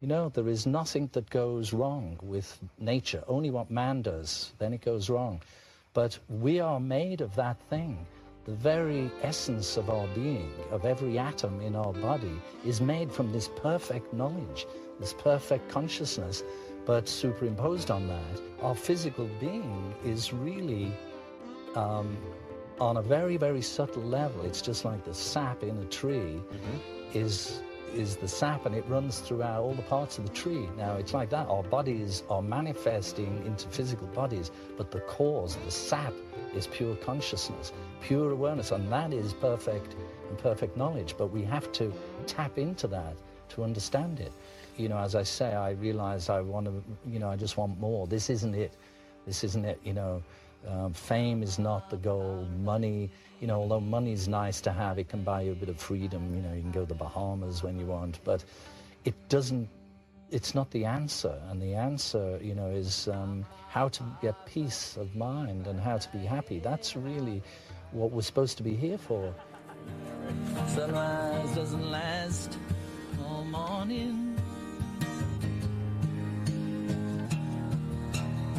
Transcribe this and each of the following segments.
You know, there is nothing that goes wrong with nature, only what man does, then it goes wrong. But we are made of that thing. The very essence of our being, of every atom in our body, is made from this perfect knowledge, this perfect consciousness. But superimposed on that, our physical being is really um, on a very, very subtle level. It's just like the sap in a tree mm-hmm. is is the sap and it runs throughout all the parts of the tree. Now it's like that. Our bodies are manifesting into physical bodies, but the cause, the sap, is pure consciousness, pure awareness, and that is perfect and perfect knowledge. But we have to tap into that to understand it. You know, as I say, I realize I want to, you know, I just want more. This isn't it. This isn't it, you know. Um, fame is not the goal. Money, you know, although money is nice to have, it can buy you a bit of freedom. You know, you can go to the Bahamas when you want, but it doesn't. It's not the answer, and the answer, you know, is um, how to get peace of mind and how to be happy. That's really what we're supposed to be here for. Sunrise doesn't last all morning.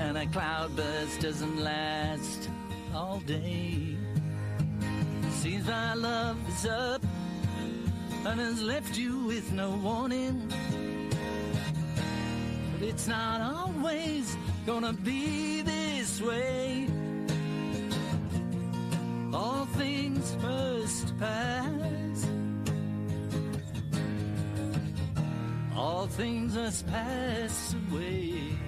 And a cloudburst doesn't last all day. Seems my love is up and has left you with no warning. But it's not always gonna be this way. All things must pass. All things must pass away.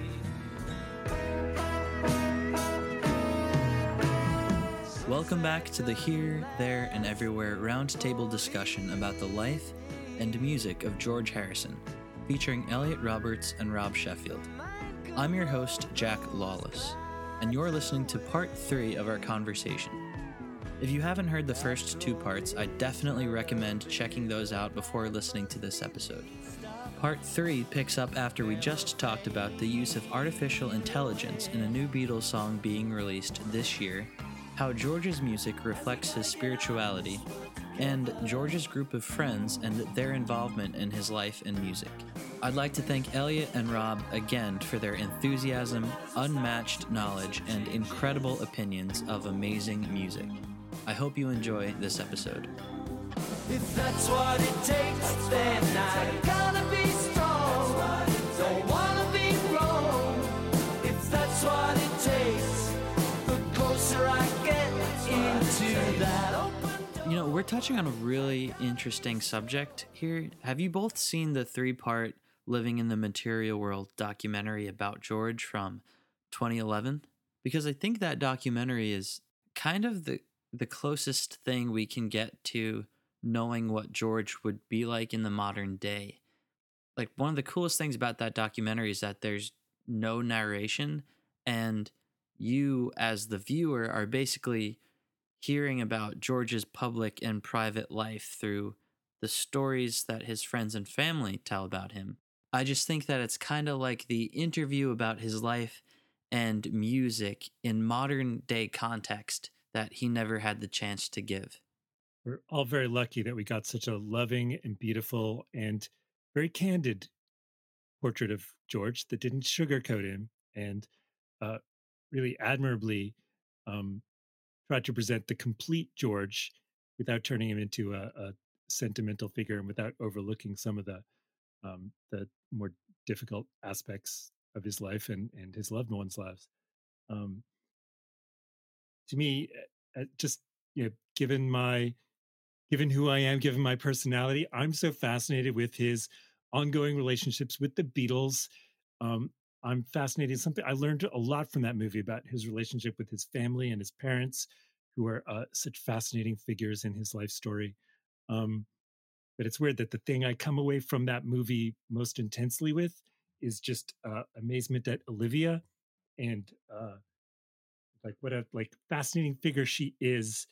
Welcome back to the Here, There, and Everywhere roundtable discussion about the life and music of George Harrison, featuring Elliot Roberts and Rob Sheffield. I'm your host, Jack Lawless, and you're listening to part three of our conversation. If you haven't heard the first two parts, I definitely recommend checking those out before listening to this episode. Part 3 picks up after we just talked about the use of artificial intelligence in a new Beatles song being released this year, how George's music reflects his spirituality, and George's group of friends and their involvement in his life and music. I'd like to thank Elliot and Rob again for their enthusiasm, unmatched knowledge, and incredible opinions of amazing music. I hope you enjoy this episode. If that's what it takes, then I gotta be You know, we're touching on a really interesting subject here. Have you both seen the three part Living in the Material World documentary about George from 2011? Because I think that documentary is kind of the the closest thing we can get to knowing what George would be like in the modern day. Like one of the coolest things about that documentary is that there's no narration and you as the viewer are basically hearing about George's public and private life through the stories that his friends and family tell about him. I just think that it's kind of like the interview about his life and music in modern day context that he never had the chance to give we're all very lucky that we got such a loving and beautiful and very candid portrait of George that didn't sugarcoat him and uh, really admirably um, tried to present the complete George without turning him into a, a sentimental figure and without overlooking some of the um, the more difficult aspects of his life and and his loved ones' lives. Um, to me, uh, just you know, given my given who I am, given my personality, I'm so fascinated with his ongoing relationships with the Beatles. Um, I'm fascinated. Something I learned a lot from that movie about his relationship with his family and his parents, who are uh, such fascinating figures in his life story. Um, but it's weird that the thing I come away from that movie most intensely with is just uh, amazement at Olivia and uh, like what a like fascinating figure she is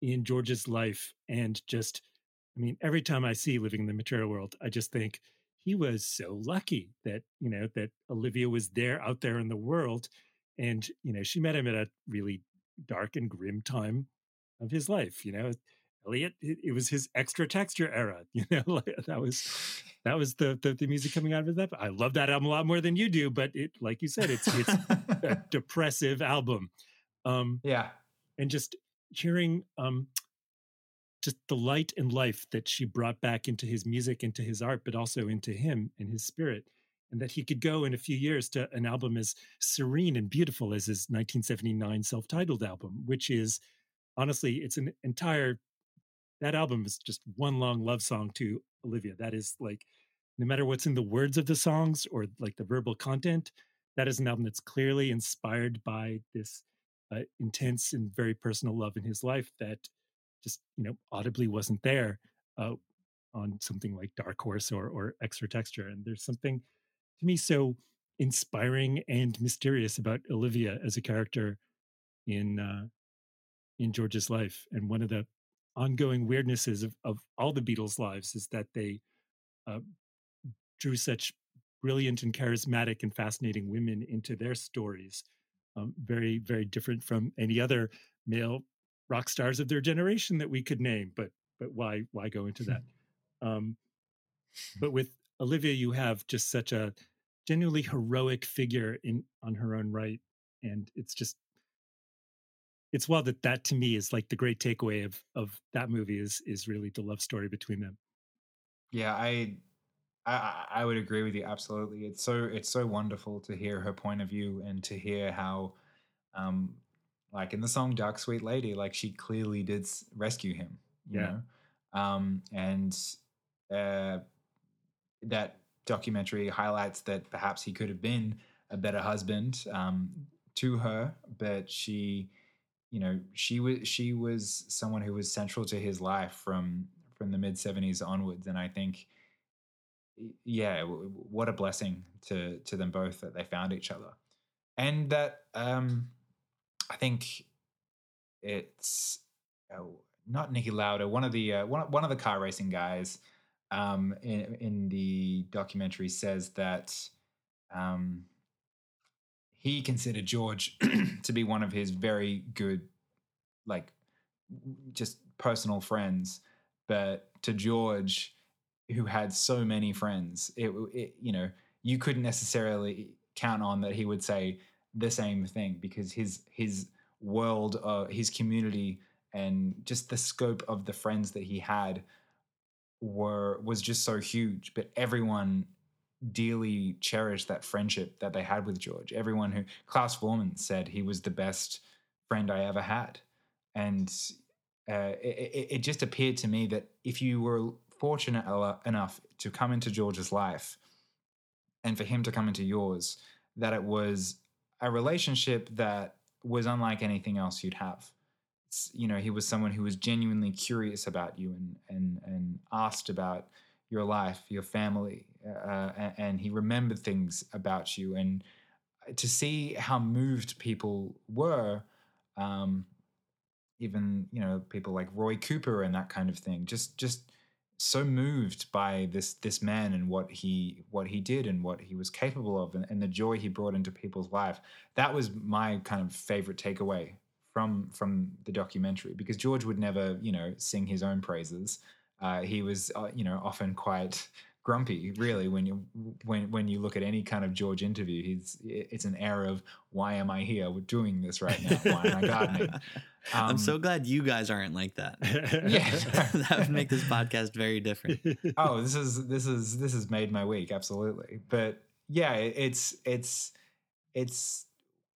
in George's life and just I mean every time I see living in the material world I just think he was so lucky that you know that Olivia was there out there in the world and you know she met him at a really dark and grim time of his life you know Elliot, it, it, was his extra texture era. You know, like, that was that was the, the, the music coming out of that. I love that album a lot more than you do, but it, like you said, it's it's a depressive album. Um, yeah, and just hearing um, just the light and life that she brought back into his music, into his art, but also into him and his spirit. And that he could go in a few years to an album as serene and beautiful as his 1979 self titled album, which is honestly, it's an entire, that album is just one long love song to Olivia. That is like, no matter what's in the words of the songs or like the verbal content, that is an album that's clearly inspired by this uh, intense and very personal love in his life that just you know audibly wasn't there uh, on something like Dark Horse or or Extra Texture. And there's something to me so inspiring and mysterious about Olivia as a character in uh, in George's life. And one of the ongoing weirdnesses of, of all the Beatles' lives is that they uh, drew such brilliant and charismatic and fascinating women into their stories. Um, very, very different from any other male rock stars of their generation that we could name, but but why why go into that? Um, but with Olivia, you have just such a genuinely heroic figure in on her own right, and it's just it's well that that to me is like the great takeaway of of that movie is is really the love story between them. Yeah, I I, I would agree with you absolutely. It's so it's so wonderful to hear her point of view and to hear how um, like in the song Dark Sweet Lady, like she clearly did rescue him, you yeah. know? Um, and uh, that documentary highlights that perhaps he could have been a better husband um, to her, but she, you know, she was she was someone who was central to his life from from the mid '70s onwards, and I think, yeah, what a blessing to to them both that they found each other, and that um, I think it's oh, not Niki Lauda, one of the uh, one one of the car racing guys um, in in the documentary says that um, he considered George to be one of his very good, like, just personal friends, but to George, who had so many friends, it, it you know you couldn't necessarily count on that he would say the same thing because his his world, uh, his community, and just the scope of the friends that he had were was just so huge. But everyone dearly cherished that friendship that they had with George. Everyone who Klaus Voormann said he was the best friend I ever had, and uh, it, it just appeared to me that if you were fortunate enough to come into George's life, and for him to come into yours, that it was a relationship that was unlike anything else you'd have. You know, he was someone who was genuinely curious about you and and and asked about your life, your family, uh, and he remembered things about you. And to see how moved people were, um, even you know people like Ray Cooper and that kind of thing, just just so moved by this this man and what he what he did and what he was capable of and, and, the joy he brought into people's life that was my kind of favorite takeaway from from the documentary because george would never you know sing his own praises. Uh, he was uh, you know often quite grumpy really when you when when you look at any kind of george interview he's it's an air of why am i here We're doing this right now? Why am i gardening? Um, i'm so glad you guys aren't like that. Yeah. That would make this podcast very different. Oh this is this is this has made my week absolutely. But yeah it, it's it's it's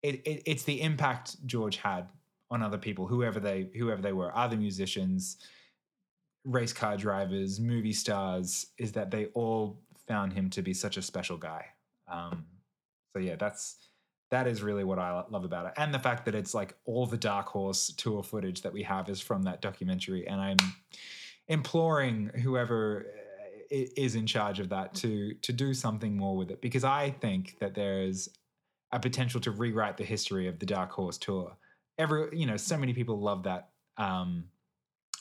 it, it, it's the impact george had on other people whoever they whoever they were other musicians race car drivers, movie stars, is that they all found him to be such a special guy. Um, so yeah, that's that is really what I love about it, and the fact that it's like all the Dark Horse tour footage that we have is from that documentary, and I'm imploring whoever uh, is in charge of that to to do something more with it because I think that there is a potential to rewrite the history of the Dark Horse tour. Every you know, so many people love that um,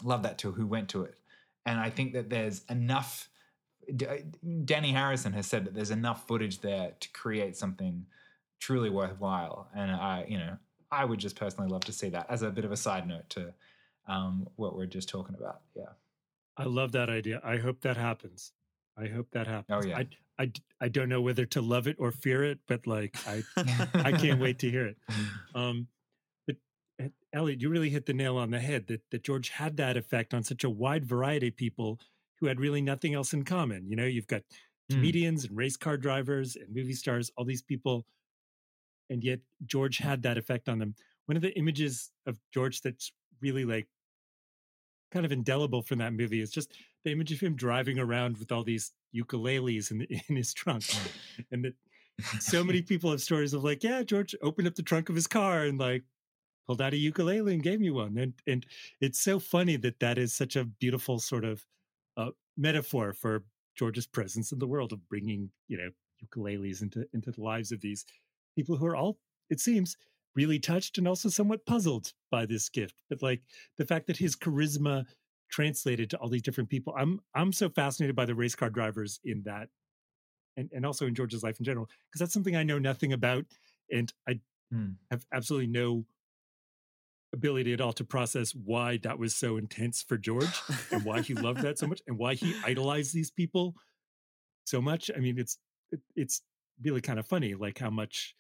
love that tour who went to it. And I think that there's enough. Dhani Harrison has said that there's enough footage there to create something truly worthwhile. And I, you know, I would just personally love to see that as a bit of a side note to um, what we're just talking about. Yeah. I love that idea. I hope that happens. I hope that happens. Oh yeah. I, I, I don't know whether to love it or fear it, but like I I can't wait to hear it. Um, uh, Elliot, you really hit the nail on the head that that George had that effect on such a wide variety of people who had really nothing else in common. You know, you've got Mm. comedians and race car drivers and movie stars, all these people, and yet George had that effect on them. One of the images of George that's really like kind of indelible from that movie is just the image of him driving around with all these ukuleles in, in his trunk, and that so many people have stories of like, yeah, George opened up the trunk of his car and like pulled out a ukulele and gave me one, and and it's so funny that that is such a beautiful sort of uh, metaphor for George's presence in the world of bringing you know ukuleles into into the lives of these people who are all it seems really touched and also somewhat puzzled by this gift but like the fact that his charisma translated to all these different people i'm i'm so fascinated by the race car drivers in that and, and also in george's life in general because that's something i know nothing about and i Hmm. have absolutely no ability at all to process why that was so intense for george and why he loved that so much and why he idolized these people so much i mean it's it, it's really kind of funny like how much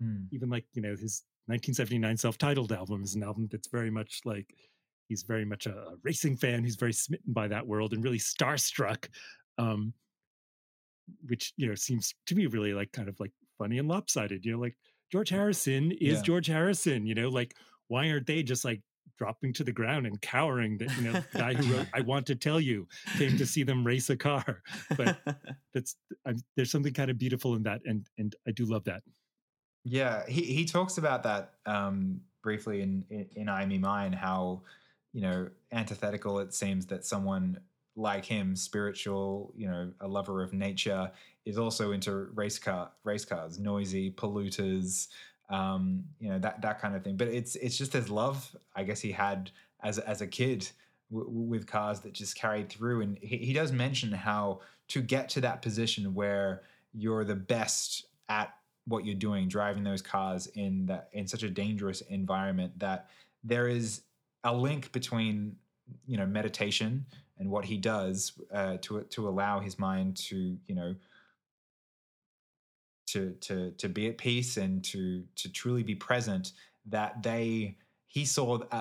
Hmm. even like you know his 1979 self-titled album is an album that's very much like he's very much a, a racing fan he's very smitten by that world and really starstruck um which you know seems to me really like kind of like funny and lopsided you know like george harrison is Yeah. george harrison you know like why aren't they just like dropping to the ground and cowering that you know the guy who wrote i want to tell you came to see them race a car but that's I'm, there's something kind of beautiful in that and and i do love that Yeah, he he talks about that um, briefly in, in in I Me Mine. How you know antithetical it seems that someone like him, spiritual, you know, a lover of nature, is also into race car race cars, noisy polluters, um, you know that that kind of thing. But it's it's just his love, I guess he had as as a kid w- with cars that just carried through. And he, he does mention how to get to that position where you're the best at what you're doing driving those cars in that in such a dangerous environment that there is a link between you know meditation and what he does uh, to to allow his mind to you know to to to be at peace and to to truly be present that they he saw a,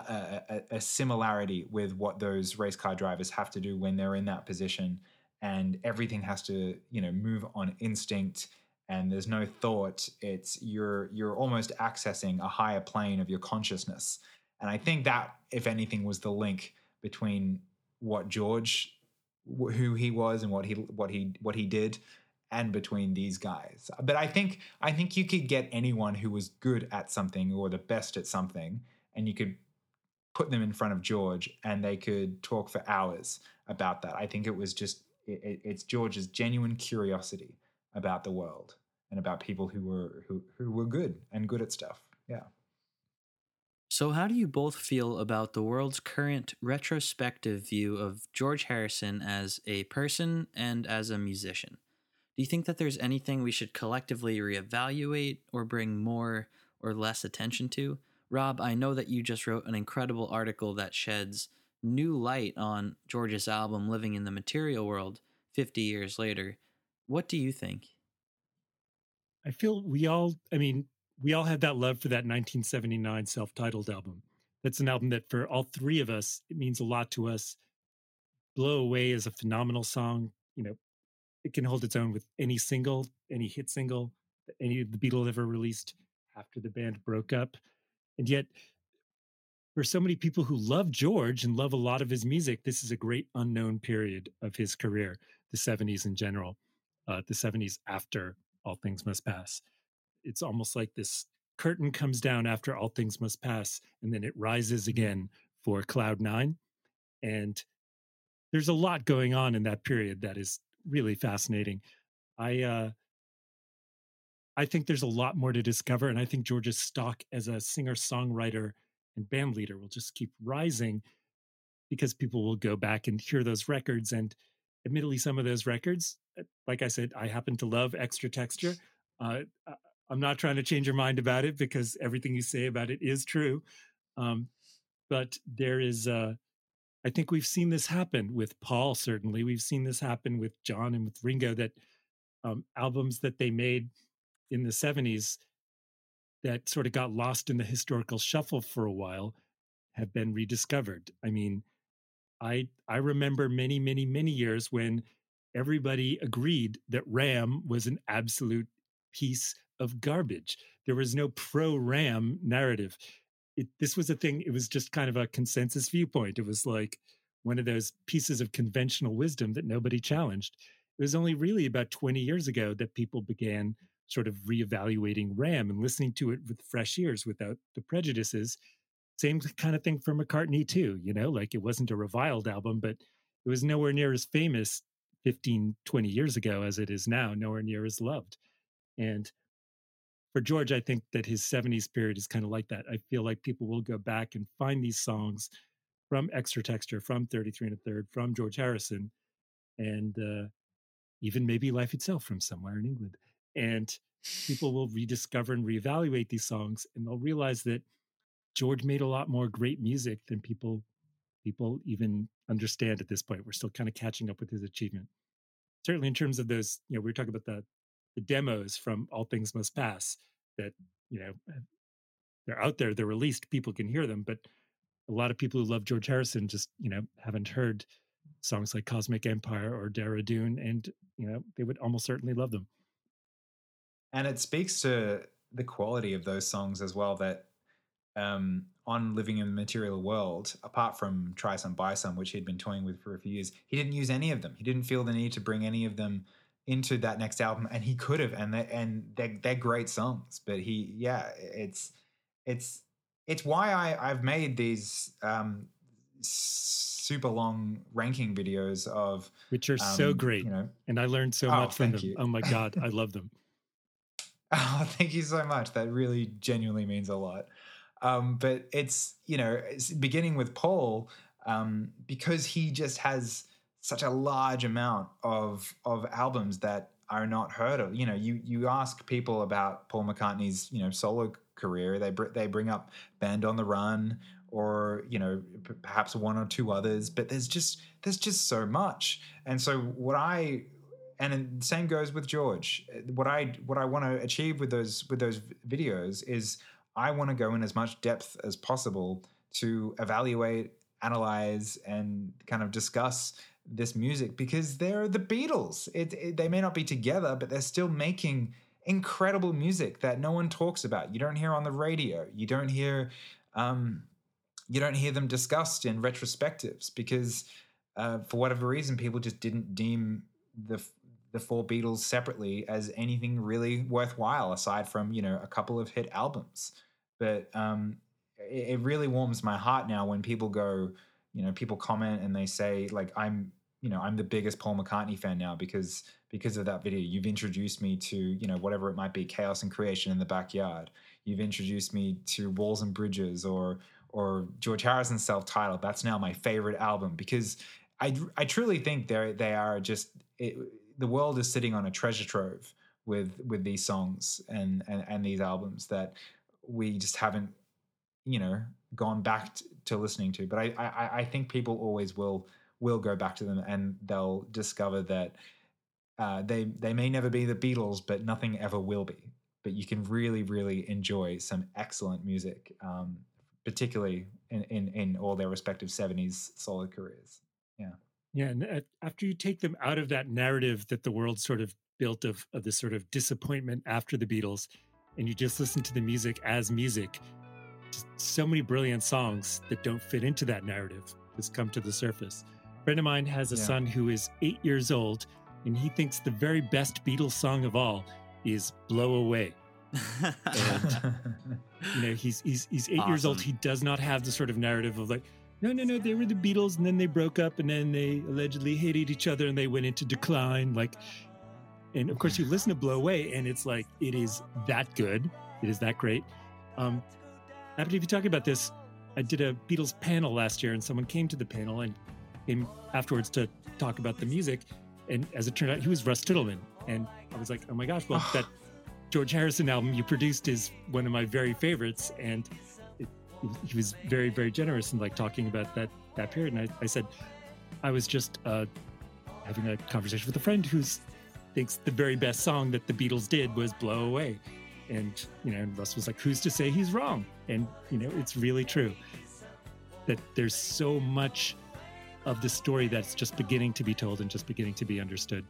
a, a- similarity with what those race car drivers have to do when they're in that position and everything has to you know move on instinct and there's no thought. It's you're you're almost accessing a higher plane of your consciousness and i think that if anything was the link between what george who he was and what he what he what he did and between these guys. But i think i think you could get anyone who was good at something or the best at something and you could put them in front of george and they could talk for hours about that. I think it was just it, it- it's george's genuine curiosity about the world and about people who were who, who were good and good at stuff. Yeah. So, how do you both feel about the world's current retrospective view of George Harrison as a person and as a musician? Do you think that there's anything we should collectively reevaluate or bring more or less attention to? Rob, I know that you just wrote an incredible article that sheds new light on George's album Living in the Material World 50 years later. What do you think? I feel we all, I mean, we all had that love for that 1979 self titled album. That's an album that for all three of us, it means a lot to us. Blow Away is a phenomenal song. You know, it can hold its own with any single, any hit single that any of the Beatles ever released after the band broke up. And yet, for so many people who love George and love a lot of his music, this is a great unknown period of his career, the 70s in general, uh, the 70s after All Things Must Pass. It's almost like this curtain comes down after All Things Must Pass, and then it rises again for Cloud Nine. And there's a lot going on in that period that is really fascinating. I, uh, I think there's a lot more to discover, and I think George's stock as a singer songwriter and band leader will just keep rising because people will go back and hear those records. And admittedly, some of those records, uh, like I said, I happen to love Extra Texture. Uh, I- I'm not trying to change your mind about it because everything you say about it is true. Um, but there is uh I think we've seen this happen with Paul. Certainly, we've seen this happen with John and with Ringo. That um, albums that they made in the '70s that sort of got lost in the historical shuffle for a while have been rediscovered. I mean, I I remember many, many, many years when everybody agreed that Ram was an absolute piece of garbage. There was no pro Ram narrative it, this was a thing it was just kind of a consensus viewpoint. It was like one of those pieces of conventional wisdom that nobody challenged. It was only really about 20 years ago that people began sort of reevaluating ram and listening to it with fresh ears without the prejudices. Same kind of thing for mccartney too you know like it wasn't a reviled album but it was nowhere near as famous 15 20 years ago as it is now nowhere near as loved. And for George, I think that his 70s period is kind of like that. I feel like people will go back and find these songs from Extra Texture, from 33 and a Third, from George Harrison, and uh, even maybe Life itself from somewhere in England. And people will rediscover and reevaluate these songs, and they'll realize that George made a lot more great music than people people even understand at this point. We're still kind of catching up with his achievement. Certainly, in terms of those, you know, we were talking about the the demos from All Things Must Pass that you know they're out there, they're released, people can hear them, but a lot of people who love George Harrison just you know haven't heard songs like Cosmic Empire or Dehra Dun, and you know they would almost certainly love them. And it speaks to the quality of those songs as well. That um, on Living in the Material World, apart from Try Some Buy Some, which he'd been toying with for a few years, he didn't use any of them. He didn't feel the need to bring any of them into that next album, and he could have, and they and they're, they're great songs. But he, yeah, it's it's it's why I I've made these um, super long ranking videos of which are um, so great, you know, and I learned so oh, much from them. You. Oh my god, I love them. oh, thank you so much. That really genuinely means a lot. Um, but it's you know, it's beginning with Paul um, because he just has such a large amount of of albums that are not heard of. You know, you you ask people about Paul McCartney's you know solo career, they br- they bring up Band on the Run or you know perhaps one or two others, but there's just there's just so much. And so what I and the same goes with George. What I what I want to achieve with those with those videos is I want to go in as much depth as possible to evaluate, analyze, and kind of discuss this music because they're the Beatles. It, it, they may not be together, but they're still making incredible music that no one talks about. You don't hear on the radio. You don't hear, um, you don't hear them discussed in retrospectives because, uh, for whatever reason, people just didn't deem the the four Beatles separately as anything really worthwhile aside from you know a couple of hit albums. But um, it, it really warms my heart now when people go you know people comment and they say like i'm you know i'm the biggest paul mccartney fan now because because of that video. You've introduced me to you know whatever it might be chaos and creation in the backyard. You've introduced me to walls and bridges or or george harrison's self-titled. That's now my favorite album. Because i i truly think they they are just it, the world is sitting on a treasure trove with with these songs and and, and these albums that we just haven't you know gone back to listening to. But I, I, I think people always will will go back to them and they'll discover that uh, they they may never be the Beatles, but nothing ever will be. But you can really, really enjoy some excellent music, um, particularly in, in in all their respective '70s solo careers. Yeah, yeah. And after you take them out of that narrative that the world sort of built of of this sort of disappointment after the Beatles, and you just listen to the music as music, so many brilliant songs that don't fit into that narrative just come to the surface. A friend of mine has a yeah. son who is eight years old, and he thinks the very best Beatles song of all is "Blow Away." and, you know, he's he's he's eight awesome. years old. He does not have the sort of narrative of like, no, no, no, they were the Beatles, and then they broke up, and then they allegedly hated each other, and they went into decline. Like, and of course, you listen to "Blow Away," and it's like it is that good. It is that great. Um, after you talking about this, I did a Beatles panel last year, and someone came to the panel and came afterwards to talk about the music. And as it turned out, he was Russ Titelman. And I was like, oh my gosh, well, that George Harrison album you produced is one of my very favorites. And it, he was very very generous in like talking about that that period. And I, I said I was just uh, having a conversation with a friend who thinks the very best song that the Beatles did was "Blow Away," and you know, and Russ was like, "Who's to say he's wrong?" And you know, it's really true that there's so much of the story that's just beginning to be told and just beginning to be understood.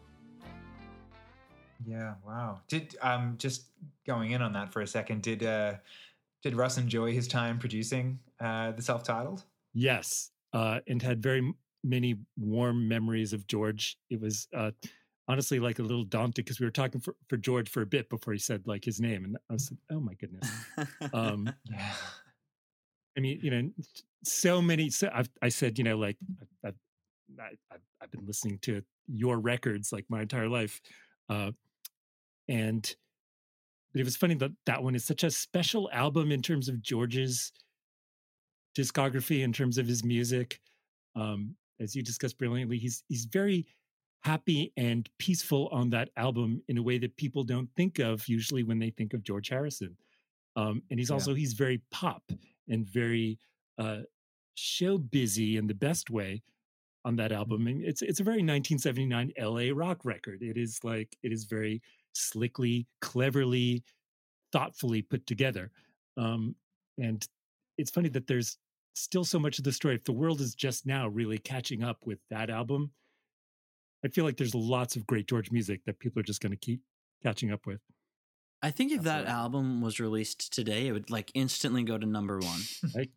Yeah, wow. Did um just going in on that for a second, did uh did Russ enjoy his time producing uh the self-titled? Yes. Uh and had very many warm memories of George. It was uh honestly like a little daunted because we were talking for, for George for a bit before he said like his name and I was like, oh my goodness. Um Yeah. I mean, you know, so many. So I've, I said, you know, like I've, I've, I've been listening to your records like my entire life, uh, and but it was funny that that one is such a special album in terms of George's discography, in terms of his music. Um, as you discussed brilliantly, he's he's very happy and peaceful on that album in a way that people don't think of usually when they think of George Harrison. Um, and he's also yeah. he's very pop and very uh, show busy in the best way on that album. Mm-hmm. And it's it's a very 1979 LA rock record. It is like it is very slickly, cleverly, thoughtfully put together. Um, and it's funny that there's still so much of the story. If the world is just now really catching up with that album, I feel like there's lots of great George music that people are just going to keep catching up with. I think if Absolutely. that album was released today, it would like instantly go to number one. I,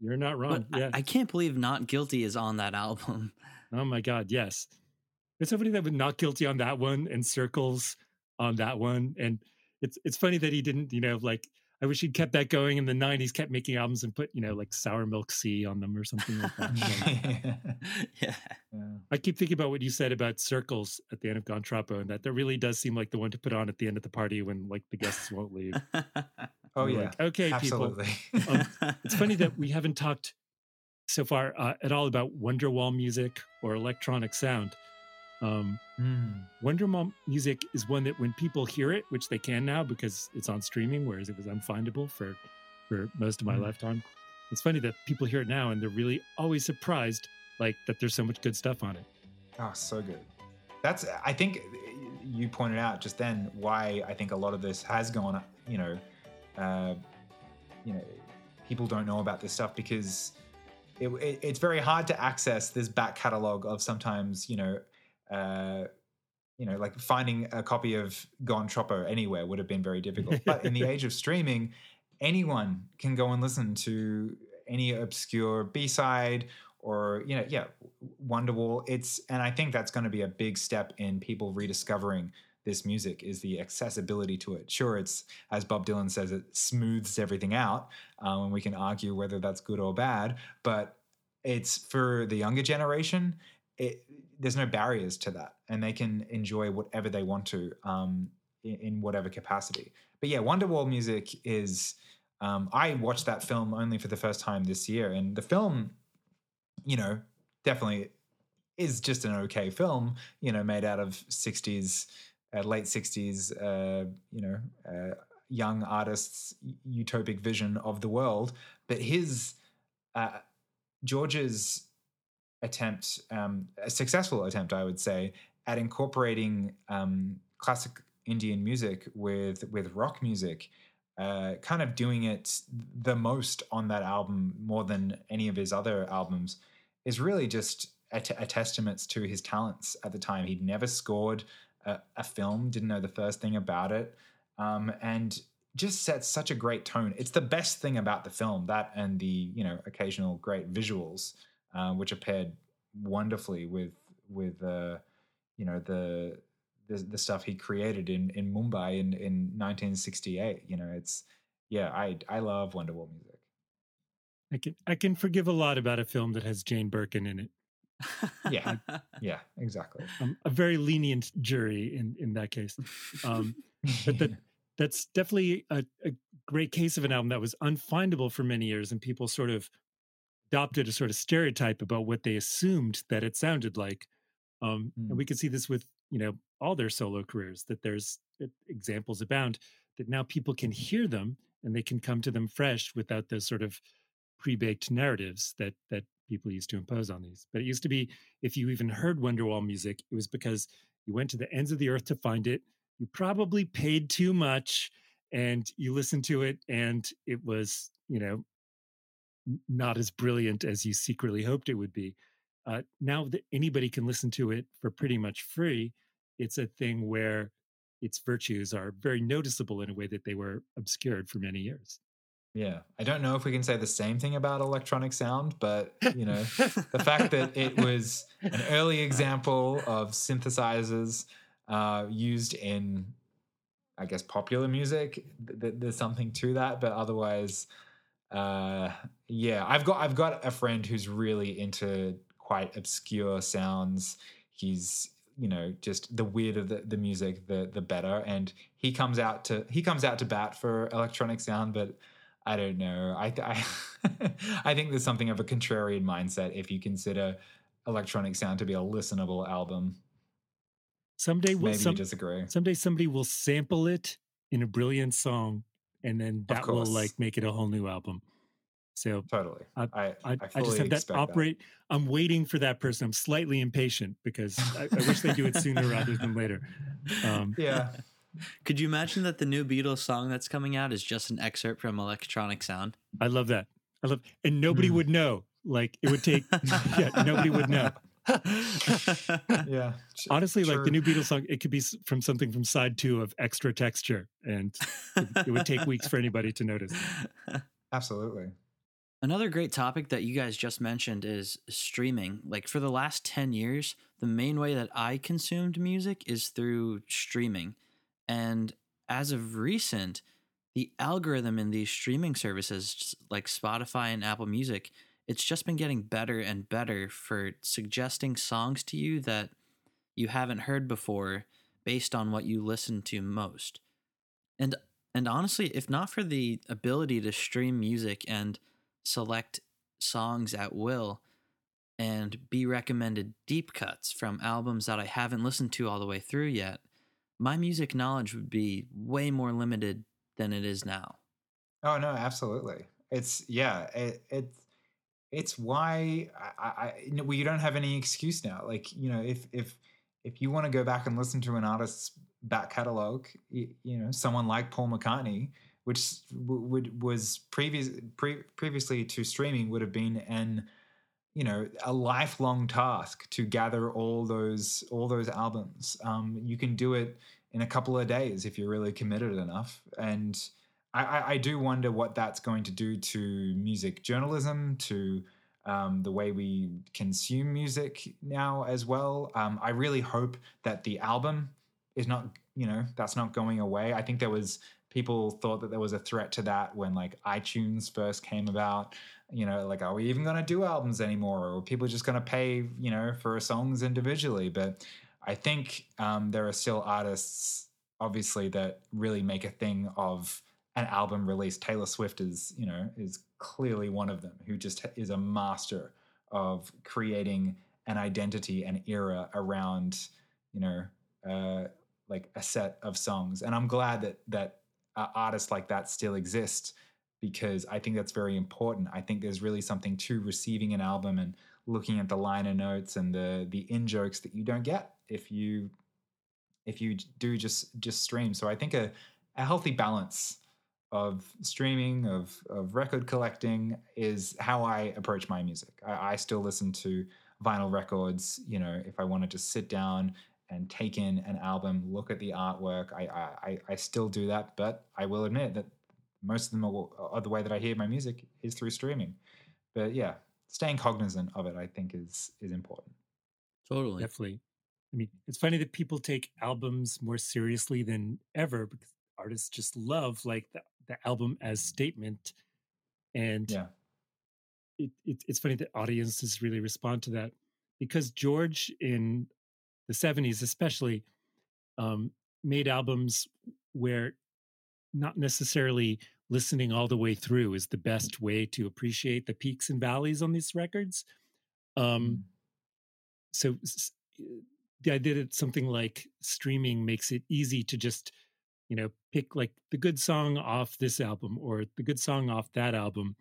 you're not wrong. But yeah. I, I, can't believe Not Guilty is on that album. Oh my God, yes. There's somebody that was Not Guilty on that one and Circles on that one. And it's it's funny that he didn't, you know, like I wish he'd kept that going in the '90s. Kept making albums and put, you know, like Sour Milk Sea on them or something like that. yeah. yeah. I keep thinking about what you said about circles at the end of Gone Troppo, and that that really does seem like the one to put on at the end of the party when like the guests won't leave. oh yeah. Like, okay, Absolutely. people. Um, it's funny that we haven't talked so far uh, at all about Wonderwall music or electronic sound. Um, mm. Wonderwall music is one that when people hear it, which they can now because it's on streaming, whereas it was unfindable for for most of my mm. lifetime. It's funny that people hear it now and they're really always surprised, like that there's so much good stuff on it. Oh, so good. That's I think you pointed out just then why I think a lot of this has gone. You know, uh, you know, people don't know about this stuff because it, it, it's very hard to access this back catalog of sometimes you know uh, you know, like finding a copy of Gone Troppo anywhere would have been very difficult. But in the age of streaming, anyone can go and listen to any obscure B side or you know, yeah, Wonderwall. It's and I think that's going to be a big step in people rediscovering this music is the accessibility to it. Sure, it's as Bob Dylan says, it smooths everything out, um, and we can argue whether that's good or bad. But it's for the younger generation. It, there's no barriers to that, and they can enjoy whatever they want to um, in, in, whatever capacity. But yeah, Wonderwall music is. Um, I watched that film only for the first time this year, and the film, you know, definitely is just an okay film. You know, made out of '60s, uh, late '60s, uh, you know, uh, young artists' utopic vision of the world. But his uh, George's attempt, um, a successful attempt, I would say, at incorporating um, classic Indian music with with rock music, uh, kind of doing it the most on that album more than any of his other albums, is really just a, t- a testament to his talents at the time. He'd never scored a, a film, didn't know the first thing about it, um, and just sets such a great tone. It's the best thing about the film, that and the you know occasional great visuals uh, which are paired wonderfully with with uh, you know the, the, the stuff he created in in Mumbai in in 1968. You know, it's yeah, I I love Wonderwall music. I can I can forgive a lot about a film that has Jane Birkin in it. yeah, yeah, exactly. Um, a very lenient jury in in that case, um, but that that's definitely a, a great case of an album that was unfindable for many years, and people sort of adopted a sort of stereotype about what they assumed that it sounded like. Um, mm. And we can see this with you know all their solo careers that there's examples abound that now people can hear them and they can come to them fresh without the sort of pre-baked narratives that that people used to impose on these. But it used to be if you even heard Wonderwall music, it was because you went to the ends of the earth to find it. You probably paid too much and you listened to it and it was, you know, not as brilliant as you secretly hoped it would be. Uh, now that anybody can listen to it for pretty much free, it's a thing where its virtues are very noticeable in a way that they were obscured for many years. Yeah, I don't know if we can say the same thing about electronic sound, but you know, the fact that it was an early example of synthesizers uh, used in, I guess, popular music. Th- there's something to that, but otherwise, uh, yeah, I've got I've got a friend who's really into quite obscure sounds. He's you know just the weirder the, the music the the better and he comes out to he comes out to bat for electronic sound but I don't know. I I, I think there's something of a contrarian mindset if you consider electronic sound to be a listenable album. Someday we'll maybe some, you disagree. Someday somebody will sample it in a brilliant song, and then that will like make it a whole new album. So totally, I I, I, I, I just have that operate. That. I'm waiting for that person. I'm slightly impatient because I, I wish they do it sooner rather than later. Um, yeah. Could you imagine that the new Beatles song that's coming out is just an excerpt from Electronic Sound? I love that. I love, and nobody mm. would know. Like it would take, yeah, nobody would know. yeah. Honestly, like the new Beatles song, it could be from something from side two of Extra Texture, and it, it would take weeks for anybody to notice. Absolutely. Another great topic that you guys just mentioned is streaming. Like for the last 10 years, the main way that I consumed music is through streaming. And as of recent, the algorithm in these streaming services like Spotify and Apple Music, it's just been getting better and better for suggesting songs to you that you haven't heard before based on what you listen to most. And and honestly, if not for the ability to stream music and select songs at will and be recommended deep cuts from albums that I haven't listened to all the way through yet, my music knowledge would be way more limited than it is now. Oh no, absolutely. It's yeah, it, it's it's why I, I well, you don't have any excuse now. Like you know, if if if you want to go back and listen to an artist's back catalog, you, you know, someone like Paul McCartney, which would was previous pre, previously to streaming would have been an you know a lifelong task to gather all those all those albums. Um, you can do it in a couple of days if you're really committed enough. And I, I do wonder what that's going to do to music journalism to um, the way we consume music now as well. Um, i really hope that the album is not you know that's not going away i think there was people thought that there was a threat to that when like itunes first came about you know, like, are we even going to do albums anymore? Or people just going to pay, you know, for songs individually? But I think um, there are still artists, obviously, that really make a thing of an album release. Taylor Swift is, you know, is clearly one of them who just is a master of creating an identity and era around, you know, uh, like a set of songs. And I'm glad that that uh, artists like that still exist because I think that's very important. I think there's really something to receiving an album and looking at the liner notes and the the in jokes that you don't get if you if you do just just stream. So I think a a healthy balance of streaming of of record collecting is how I approach my music. I, I still listen to vinyl records. You know, if I want to just sit down and take in an album, look at the artwork, I I, I still do that. But I will admit that most of them are, are the way that I hear my music is through streaming. But yeah, staying cognizant of it, I think, is is important. Totally, definitely. I mean, it's funny that people take albums more seriously than ever because artists just love like the, the album as statement, and yeah, it, it, it's funny that audiences really respond to that because George in the '70s, especially, um, made albums where not necessarily listening all the way through is the best way to appreciate the peaks and valleys on these records. Um, mm. so the idea that something like streaming makes it easy to just, you know, pick like the good song off this album or the good song off that album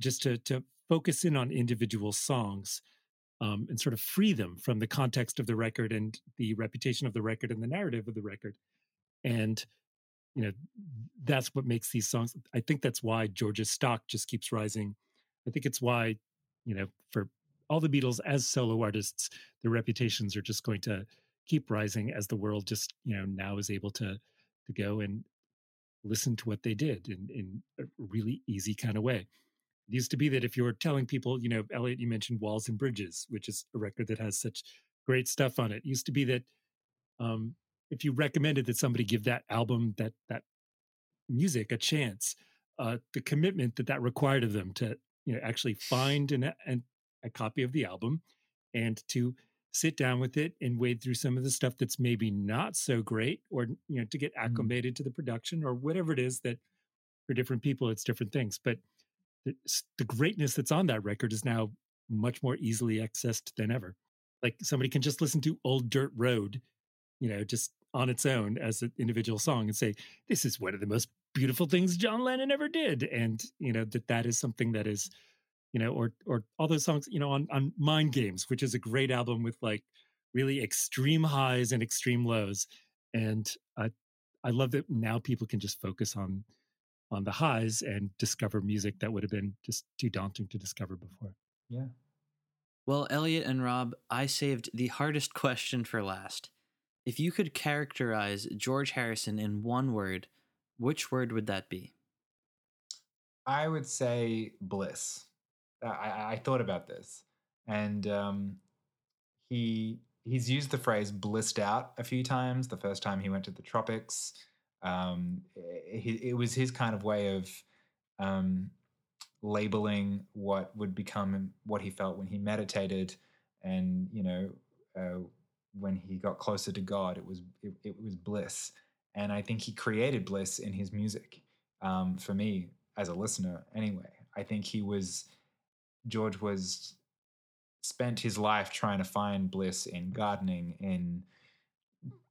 just to to focus in on individual songs um, and sort of free them from the context of the record and the reputation of the record and the narrative of the record. And you know that's what makes these songs. I think that's why George's stock just keeps rising. I think it's why you know for all the Beatles as solo artists, their reputations are just going to keep rising as the world just you know now is able to to go and listen to what they did in in a really easy kind of way. It used to be that if you were telling people, you know, Elliot, you mentioned Walls and Bridges, which is a record that has such great stuff on it. it used to be that um, if you recommended that somebody give that album, that that music a chance, uh, the commitment that that required of them to, you know, actually find an, an, a copy of the album and to sit down with it and wade through some of the stuff that's maybe not so great or you know to get mm-hmm. acclimated mm. to the production or whatever it is that for different people it's different things but the, greatness that's on that record is now much more easily accessed than ever. Like somebody can just listen to Old Dirt Road, you know, just on its own as an individual song and say, this is one of the most beautiful things John Lennon ever did. And, you know, that that is something that is, you know, or, or all those songs, you know, on, on Mind Games, which is a great album with like really extreme highs and extreme lows. And I, I love that now people can just focus on on the highs and discover music that would have been just too daunting to discover before. Yeah. Well, Elliot and Rob, I saved the hardest question for last. If you could characterize George Harrison in one word, which word would that be? I would say bliss. I, I thought about this, and um, he he's used the phrase "blissed out" a few times. The first time he went to the tropics, um, it, it, was his kind of way of um, labeling what would become what he felt when he meditated, and you know, uh, when he got closer to God, it was it, it, was bliss, and I think he created bliss in his music. Um, for me, as a listener, anyway, I think he was George was spent his life trying to find bliss in gardening, in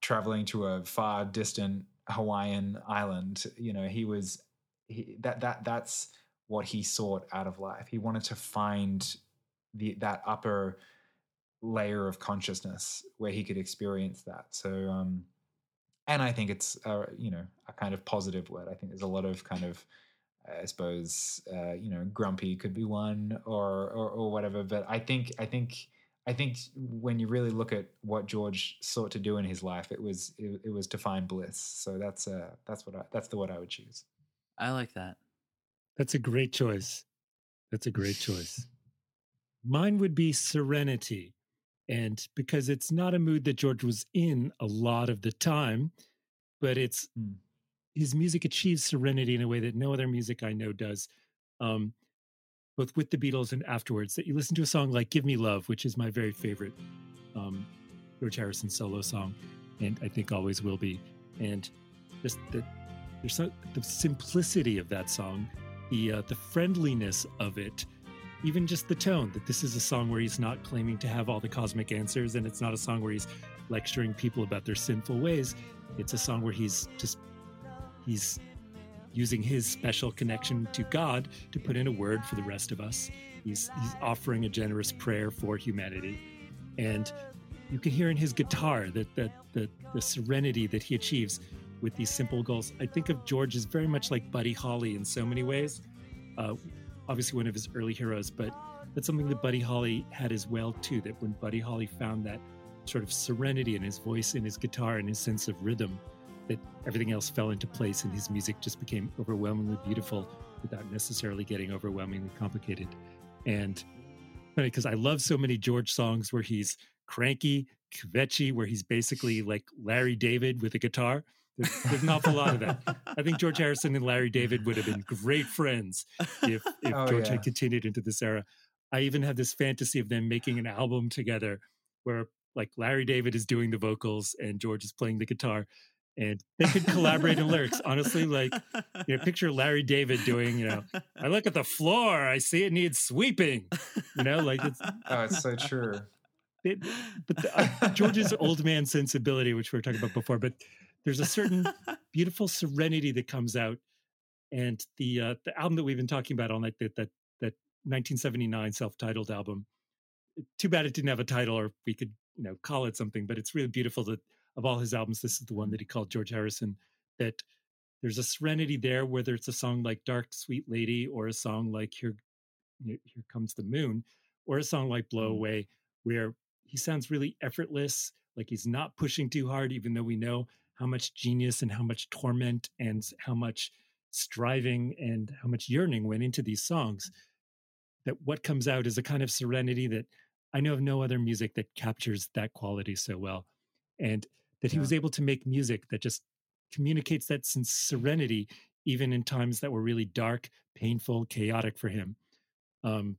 traveling to a far distant Hawaiian island. You know, he was he, that that that's what he sought out of life. He wanted to find the that upper layer of consciousness where he could experience that. So, um, and I think it's a, you know a kind of positive word. I think there's a lot of kind of I suppose uh, you know grumpy could be one or, or or whatever. But I think I think I think when you really look at what George sought to do in his life, it was it, it was to find bliss. So that's uh that's what I that's the word I would choose. I like that. That's a great choice. That's a great choice. Mine would be serenity. And because it's not a mood that George was in a lot of the time, but it's mm. his music achieves serenity in a way that no other music I know does. Um, both with the Beatles and afterwards, that you listen to a song like Give Me Love, which is my very favorite um, George Harrison solo song, and I think always will be. And just the, there's so, the simplicity of that song, the, uh, the friendliness of it, even just the tone that this is a song where he's not claiming to have all the cosmic answers, and it's not a song where he's lecturing people about their sinful ways. It's a song where he's just, he's using his special connection to God to put in a word for the rest of us. He's, he's offering a generous prayer for humanity. And you can hear in his guitar that, that, that the serenity that he achieves with these simple goals. I think of George as very much like Buddy Holly in so many ways. Uh, obviously, one of his early heroes, but that's something that Buddy Holly had as well too. That when Buddy Holly found that sort of serenity in his voice, in his guitar, and his sense of rhythm, that everything else fell into place and his music just became overwhelmingly beautiful without necessarily getting overwhelmingly complicated. And funny because I love so many George songs where he's cranky, kvetchy, where he's basically like Larry David with a guitar. There's, there's, an awful lot of that. I think George Harrison and Larry David would have been great friends if, if oh, George yeah. had continued into this era. I even have this fantasy of them making an album together where like Larry David is doing the vocals and George is playing the guitar and they could collaborate in lyrics. Honestly, like you know, picture Larry David doing, you know, I look at the floor, I see it needs sweeping. You know, like it's oh, it's so true. It, but the, uh, George's old man sensibility, which we were talking about before, but there's a certain beautiful serenity that comes out, and the uh, the album that we've been talking about all night that that that 1979 self-titled album. Too bad it didn't have a title, or we could you know call it something. But it's really beautiful that of all his albums, this is the one that mm-hmm. he called George Harrison. That there's a serenity there, whether it's a song like "Dark Sweet Lady" or a song like "Here, Here Comes the Moon," or a song like "Blow mm-hmm. Away," where he sounds really effortless, like he's not pushing too hard, even though we know how much genius and how much torment and how much striving and how much yearning went into these songs. Mm-hmm. That what comes out is a kind of serenity that I know of no other music that captures that quality so well. And that he yeah. was able to make music that just communicates that serenity, even in times that were really dark, painful, chaotic for him. Um,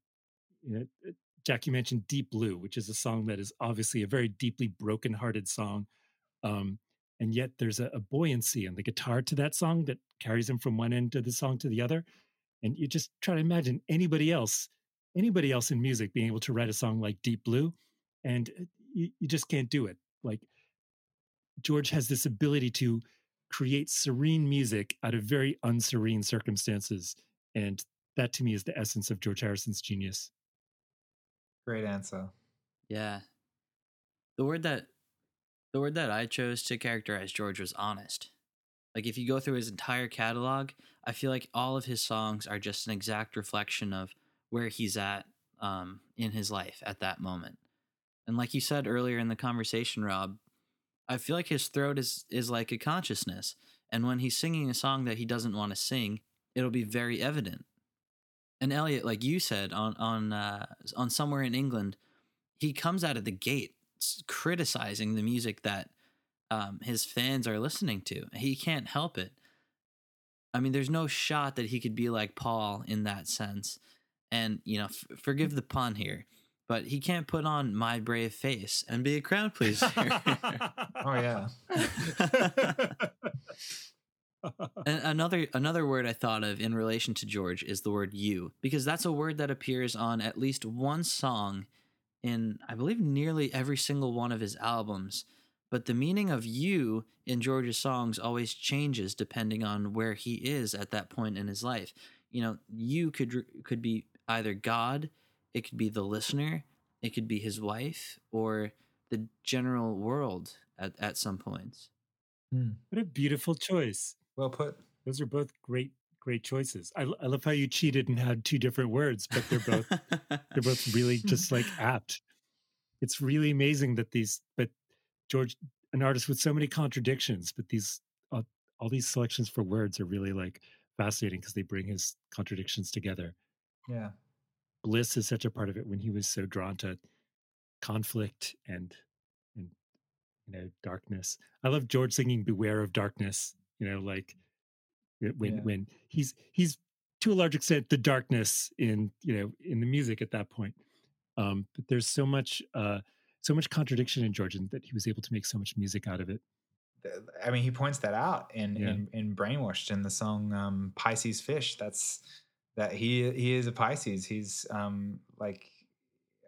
you know, uh, Jack, you mentioned Deep Blue, which is a song that is obviously a very deeply broken-hearted song. Um, and yet there's a, a buoyancy in the guitar to that song that carries him from one end of the song to the other. And you just try to imagine anybody else, anybody else in music being able to write a song like Deep Blue, and uh, you, you just can't do it. Like George has this ability to create serene music out of very unserene circumstances. And that to me is the essence of George Harrison's genius. Great answer. Yeah. The word that the word that I chose to characterize George was honest. Like if you go through his entire catalog, I feel like all of his songs are just an exact reflection of where he's at um, in his life at that moment. And like you said earlier in the conversation, Rob, I feel like his throat is is like a consciousness, and when he's singing a song that he doesn't want to sing, it'll be very evident. And Elliot, like you said on on uh, on somewhere in England, he comes out of the gate criticizing the music that um, his fans are listening to. He can't help it. I mean, there's no shot that he could be like Paul in that sense. And, you know, f- forgive the pun here, but he can't put on my brave face and be a crowd pleaser. oh, yeah. and another another word I thought of in relation to George is the word you because that's a word that appears on at least one song in, I believe, nearly every single one of his albums. But the meaning of you in George's songs always changes depending on where he is at that point in his life. You know, you could could be either God, it could be the listener, it could be his wife, or the general world at, at some points. Hmm. What a beautiful choice. Well put. Those are both great great choices. I, I love how you cheated and had two different words, but they're both they're both really just like apt. It's really amazing that these, but George, an artist with so many contradictions, but these uh, all these selections for words are really like fascinating because they bring his contradictions together. Yeah, bliss is such a part of it when he was so drawn to conflict and and you know darkness. I love George singing "Beware of Darkness." You know, like when yeah. when he's he's to a large extent the darkness in you know in the music at that point um but there's so much uh so much contradiction in georgian that he was able to make so much music out of it i mean he points that out in yeah. in, in brainwashed in the song um pisces fish that's that he he is a pisces. He's um like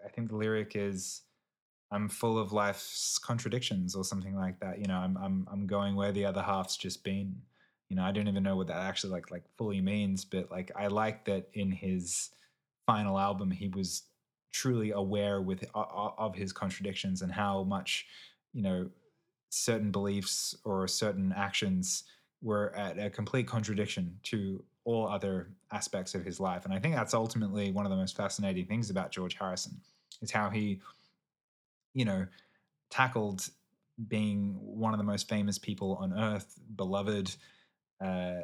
i think the lyric is i'm full of life's contradictions or something like that you know i'm i'm, I'm going where the other half's just been. You know i don't even know what that actually like like fully means but like i like that in his final album he was truly aware with of his contradictions and how much you know certain beliefs or certain actions were at a complete contradiction to all other aspects of his life and i think that's ultimately one of the most fascinating things about george harrison is how he you know tackled being one of the most famous people on earth beloved uh,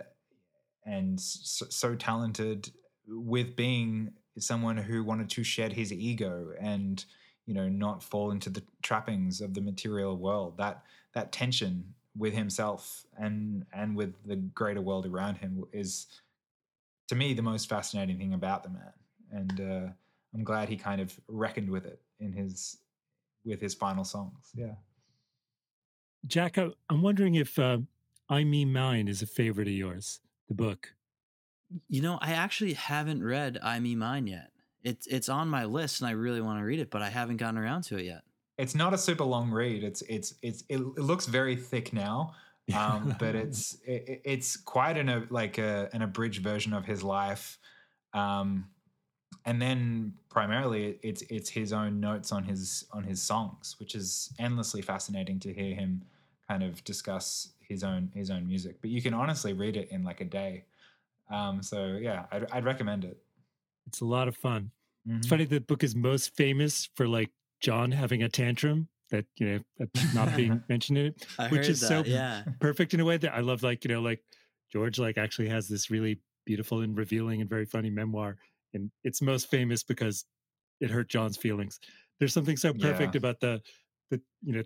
and so, so, talented with being someone who wanted to shed his ego and you know not fall into the trappings of the material world. That that tension with himself and and with the greater world around him is to me the most fascinating thing about the man and uh, i'm glad he kind of reckoned with it in his with his final songs yeah jack i'm wondering if uh, I Me Mine is a favorite of yours, the book. You know, I actually haven't read I Me Mine yet. It's it's on my list and I really want to read it, but I haven't gotten around to it yet. It's not a super long read. It's it's it's it, it looks very thick now, um, but it's it, it's quite an a, like a, an abridged version of his life. Um, and then primarily it's it's his own notes on his on his songs, which is endlessly fascinating to hear him kind of discuss his own his own music. But you can honestly read it in like a day. Um, so yeah, I'd, I'd recommend it. It's a lot of fun. Mhm. It's funny the book is most famous for like John having a tantrum that you know that's not being mentioned in it, I which is that. so yeah. perfect in a way that I love. Like you know, like George like actually has this really beautiful and revealing and very funny memoir, and it's most famous because it hurt John's feelings. There's something so perfect Yeah. about the the you know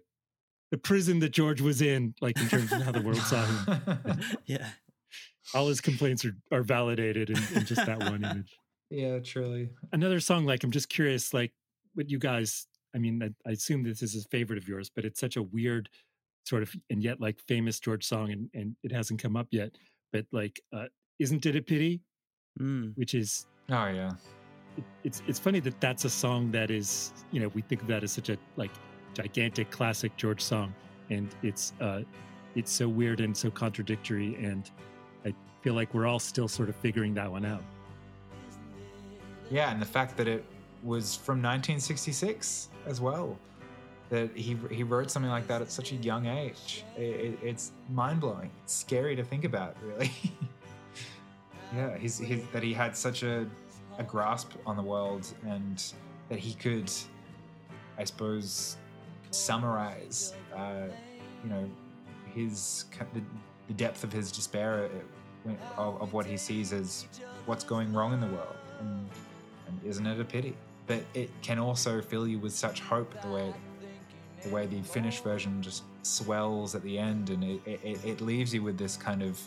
the prison that George was in, like in terms of how the world saw him. Yeah. All his complaints are are validated in, in just that one image. yeah, truly. another song like i'm just curious like what you guys i mean I, I assume this is a favorite of yours but it's such a weird sort of and yet like famous george song and, and it hasn't come up yet but like uh isn't it a pity Mm. which is Oh yeah. it, it's it's funny that that's a song that is you know we think of that as such a like gigantic classic george song and it's uh it's so weird and so contradictory and i feel like we're all still sort of figuring that one out Yeah, and the fact that it was from 1966 as well. That he he wrote something like that at such a young age. It, it, it's mind blowing. It's scary to think about, really. yeah, that he had such a a grasp on the world and that he could, I suppose, summarize, uh, you know, his the, the depth of his despair uh, of, of what he sees as what's going wrong in the world, and, and isn't it a pity? But it can also fill you with such hope the way the way the finished version just swells at the end, and it, it, it leaves you with this kind of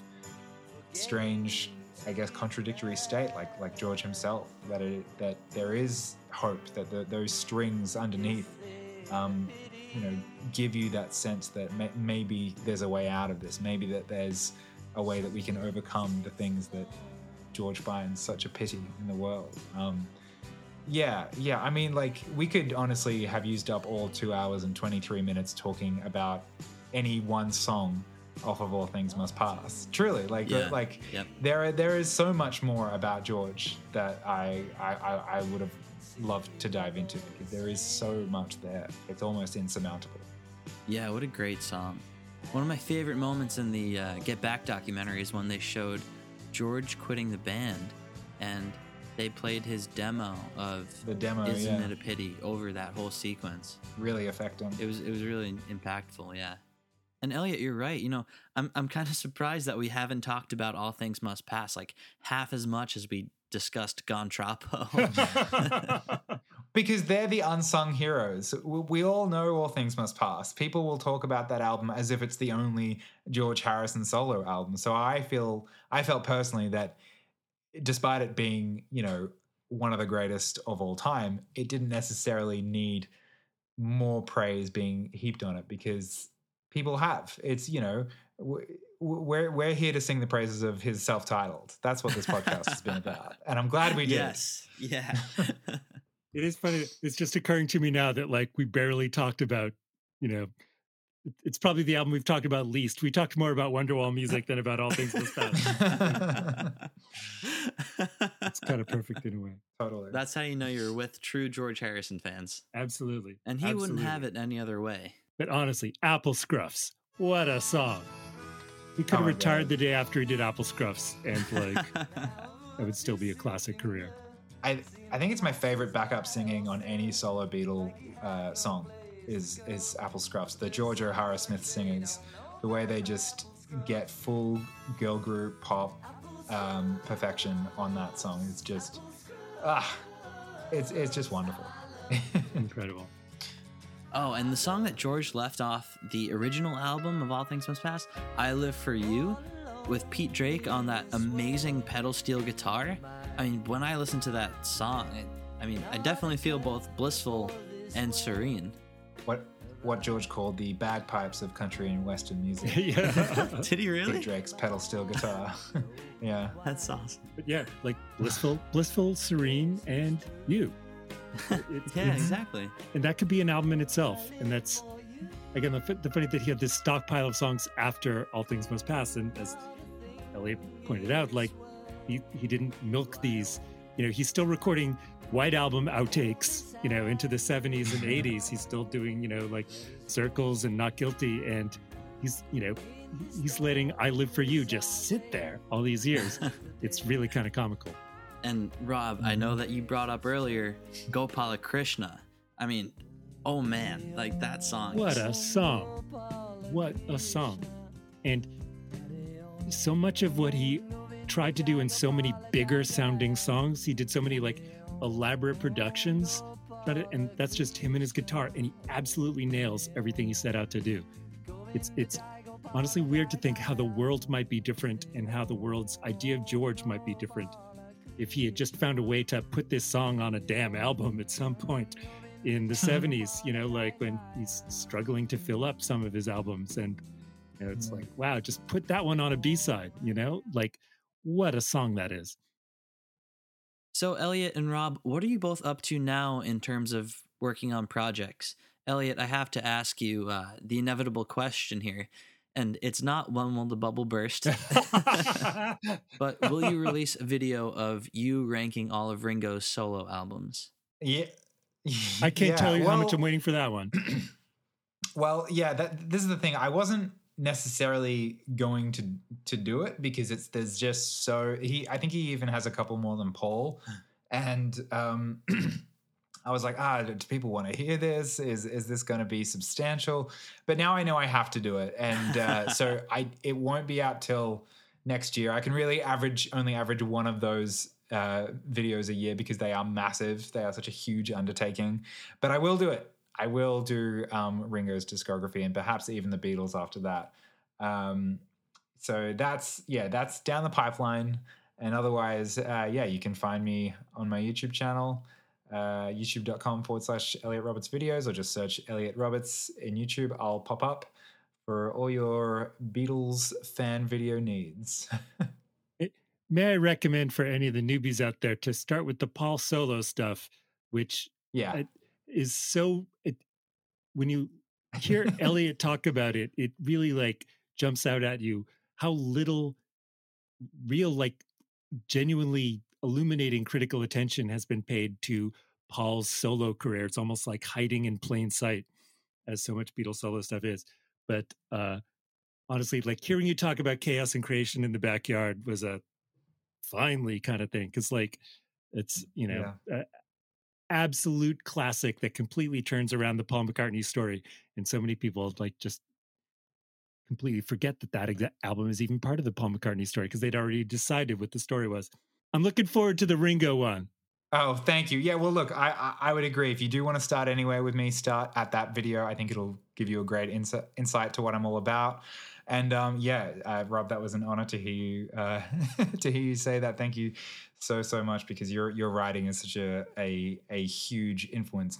strange, I guess, contradictory state, like like George himself, that it, that there is hope, that the, those strings underneath, um, you know, give you that sense that may, maybe there's a way out of this, maybe that there's a way that we can overcome the things that George finds such a pity in the world. Um, yeah, yeah. I mean, like, we could honestly have used up all two hours and 23 minutes talking about any one song off of All Things Must Pass. Truly, like, Yeah. like Yep. there, there is so much more about George that I, I, I, I would have loved to dive into because there is so much there. It's almost insurmountable. Yeah, what a great song. One of my favorite moments in the uh, Get Back documentary is when they showed George quitting the band and they played his demo of The demo, Isn't yeah, It a Pity over that whole sequence. really affect him. It was it was really impactful, yeah. And Elliot, you're right. You know, I'm I'm kind of surprised that we haven't talked about All Things Must Pass like half as much as we discussed Gone Troppo. because they're the unsung heroes. We we all know All Things Must Pass. People will talk about that album as if it's the only George Harrison solo album. So I feel, I felt personally that despite it being, you know, one of the greatest of all time, it didn't necessarily need more praise being heaped on it because people have. It's, you know, w- w- we're we're here to sing the praises of his self-titled. That's what this podcast has been about, and I'm glad we did. yes. Yeah. It is funny. It's just occurring to me now that like we barely talked about, you know, it- it's probably the album we've talked about least. We talked more about Wonderwall music than about all things must pass. It's kind of perfect in a way. totally. That's how you know you're with true George Harrison fans. Absolutely. And he wouldn't have it any other way. But honestly, Apple Scruffs, what a song. He could Oh have my retired God. the day after he did Apple Scruffs, and like that would still be a classic career. I I think it's my favorite backup singing on any solo Beatle uh, song is is Apple Scruffs. The George O'Hara Smith singers, the way they just get full girl group pop um, perfection on that song is just ah, it's it's just wonderful. Incredible. Oh, and the song that George left off the original album of All Things Must Pass, I Live for You, with Pete Drake on that amazing pedal steel guitar. I mean, when I listen to that song, it, I mean, I definitely feel both blissful and serene. What what George called the bagpipes of country and western music. yeah. Did he really? Pete Drake's pedal steel guitar. yeah. That's awesome. But yeah, like blissful, blissful, serene, and you. It- Yeah, it's- exactly. and that could be an album in itself. And that's again the, the funny that he had this stockpile of songs after All Things Must Pass, and as Elliot pointed out, like he he didn't milk these. You know, he's still recording White Album outtakes, you know, into the 70s and 80s. He's still doing, you know, like circles and not guilty. And he's, you know, he's letting I Live for You just sit there all these years. it's really kind of comical. And Rob, I know that you brought up earlier Gopala Krishna. I mean, oh man, like that song. What a song. What a song. And so much of what he tried to do in so many bigger sounding songs, he did so many like elaborate productions. And that's just him and his guitar. And he absolutely nails everything he set out to do. It's, it's, honestly weird to think how the world might be different and how the world's idea of George might be different if he had just found a way to put this song on a damn album at some point in the 70s, you know, like when he's struggling to fill up some of his albums. And you know, it's hmm. like, wow, just put that one on a B side, you know, like what a song that is. So, Elliot and Rob, what are you both up to now in terms of working on projects? Elliot, I have to ask you uh, the inevitable question here and it's not when will the bubble burst but will you release a video of you ranking all of ringo's solo albums? Yeah. I can't yeah, tell you well, how much i'm waiting for that one. Well yeah that this is the thing i wasn't necessarily going to to do it because it's there's just so he i think he even has a couple more than paul and um I was like, ah, do people want to hear this? Is is this going to be substantial? But now I know I have to do it, and uh, so I it won't be out till next year. I can really average only average one of those uh, videos a year because they are massive. They are such a huge undertaking. But I will do it. I will do um, Ringo's discography and perhaps even the Beatles after that. Um, so that's yeah, that's down the pipeline. And otherwise, uh, yeah, you can find me on my YouTube channel uh, youtube.com forward slash Elliot Roberts videos, or just search Elliot Roberts in YouTube. I'll pop up for all your Beatles fan video needs. May I recommend for any of the newbies out there to start with the Paul solo stuff, which yeah is so. It, when you hear Elliot talk about it, it really like jumps out at you how little real, like genuinely illuminating critical attention has been paid to Paul's solo career. It's almost like hiding in plain sight, as so much Beatles solo stuff is. But uh, honestly, like hearing you talk about chaos and creation in the backyard was a finally kind of thing because, like, it's you know. Yeah. Absolute classic that completely turns around the Paul McCartney story, and so many people like just completely forget that that album is even part of the Paul McCartney story because they'd already decided what the story was. I'm looking forward to the Ringo one. Oh, thank you. Yeah, well, look, I, I, I would agree. If you do want to start anywhere with me, start at that video. I think it'll give you a great insight insight to what I'm all about. And um, yeah, uh, Rob, that was an honor to hear you uh, to hear you say that. Thank you so so much because your your writing is such a a, a huge influence.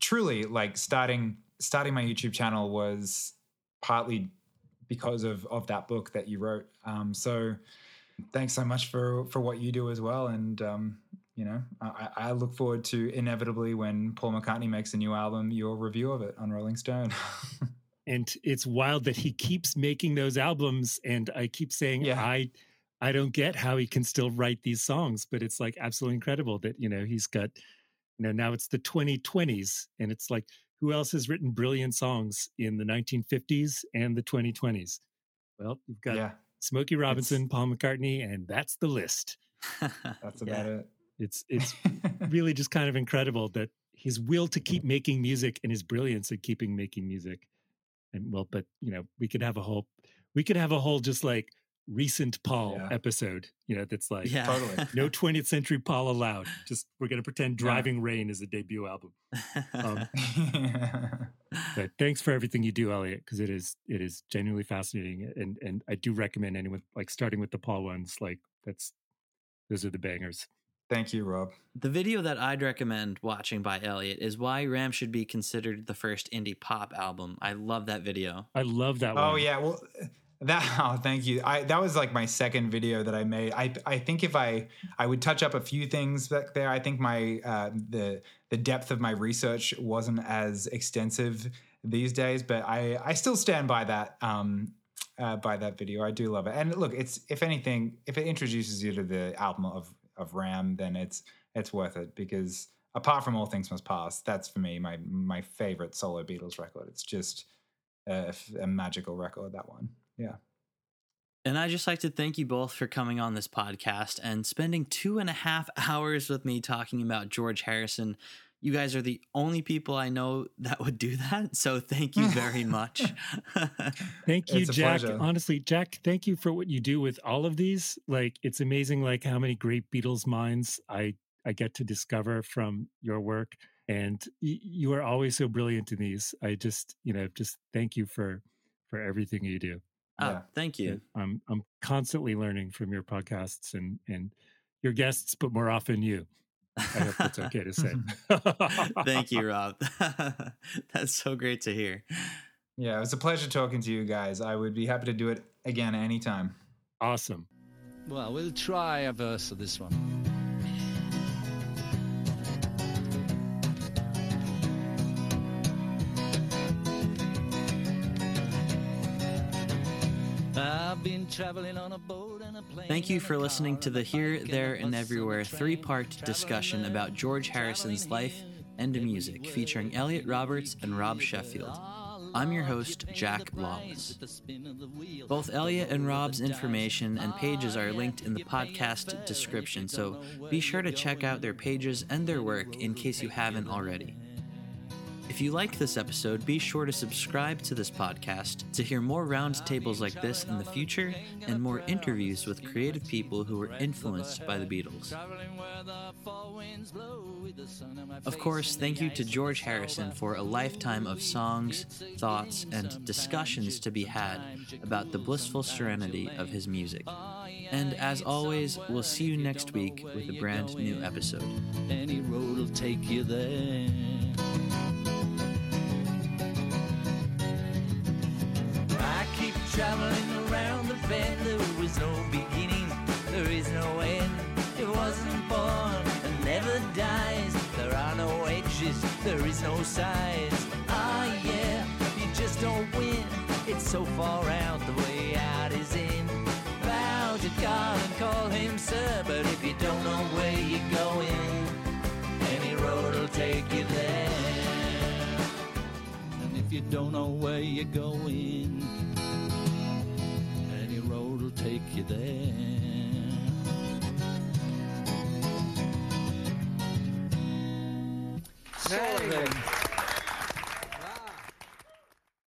truly, like starting starting my YouTube channel was partly because of of that book that you wrote. Um, so thanks so much for for what you do as well. And um, you know, I, I, look forward to inevitably when Paul McCartney makes a new album, your review of it on Rolling Stone. and it's wild that he keeps making those albums, and I keep saying, yeah. I. I don't get how he can still write these songs, but it's like absolutely incredible that, you know, he's got, you know, now it's the 2020s and it's like, who else has written brilliant songs in the 1950s and the 2020s? Well, you've got yeah. Smokey Robinson, it's, Paul McCartney, and that's the list. That's about yeah. it. It's it's really just kind of incredible that his will to keep making music and his brilliance at keeping making music. And well, but you know, we could have a whole we could have a whole just like recent Paul yeah. episode, you know, that's like yeah. totally no 20th century Paul allowed. Just we're gonna pretend Driving yeah. Rain is a debut album. Um, but thanks for everything you do, Elliot, because it is it is genuinely fascinating, and and I do recommend anyone like starting with the Paul ones. Like that's those are the bangers. Thank you, Rob. The video that I'd recommend watching by Elliot is why Ram should be considered the first indie pop album. I love that video. I love that. Oh yeah, well that oh thank you. I that was like my second video that I made. I I think if I I would touch up a few things back there. I think my uh, the the depth of my research wasn't as extensive these days, but I I still stand by that um uh, by that video. I do love it. And look, it's if anything, if it introduces you to the album of of Ram, then it's it's worth it because apart from All Things Must Pass, that's for me my my favorite solo Beatles record. It's just a, a magical record. That one, yeah. And I just like to thank you both for coming on this podcast and spending two and a half hours with me talking about George Harrison. You guys are the only people I know that would do that. So thank you very much. thank you, Jack. Pleasure. Honestly, Jack, thank you for what you do with all of these. Like it's amazing like how many great Beatles minds I I get to discover from your work. And y- you are always so brilliant in these. I just, you know, just thank you for for everything you do. Oh, yeah. thank you. I'm I'm constantly learning from your podcasts and and your guests, but more often you. I hope that's okay to say. thank you, Rob. that's so great to hear. Yeah, it was a pleasure talking to you guys. I would be happy to do it again anytime. Awesome. Well, we'll try a verse of this one. Thank you for listening to the Here, There, and Everywhere three part discussion about George Harrison's life and music, featuring Elliot Roberts and Rob Sheffield. I'm your host, Jack Lawless. Both Elliot and Rob's information and pages are linked in the podcast description, so be sure to check out their pages and their work in case you haven't already. If you like this episode, be sure to subscribe to this podcast to hear more roundtables like this in the future and more interviews with creative people who were influenced by the Beatles. Of course, thank you to George Harrison for a lifetime of songs, thoughts, and discussions to be had about the blissful serenity of his music. And as always, we'll see you next week with a brand new episode. Any road will take you there. Traveling around the bend. There was no beginning, there is no end. It wasn't born and never dies. There are no edges, there is no sides. Ah, yeah, you just don't win. It's so far out, the way out is in. Bow to God and call him sir, but if you don't know where you're going, any road will take you there. And if you don't know where you're going, take you there. Hey.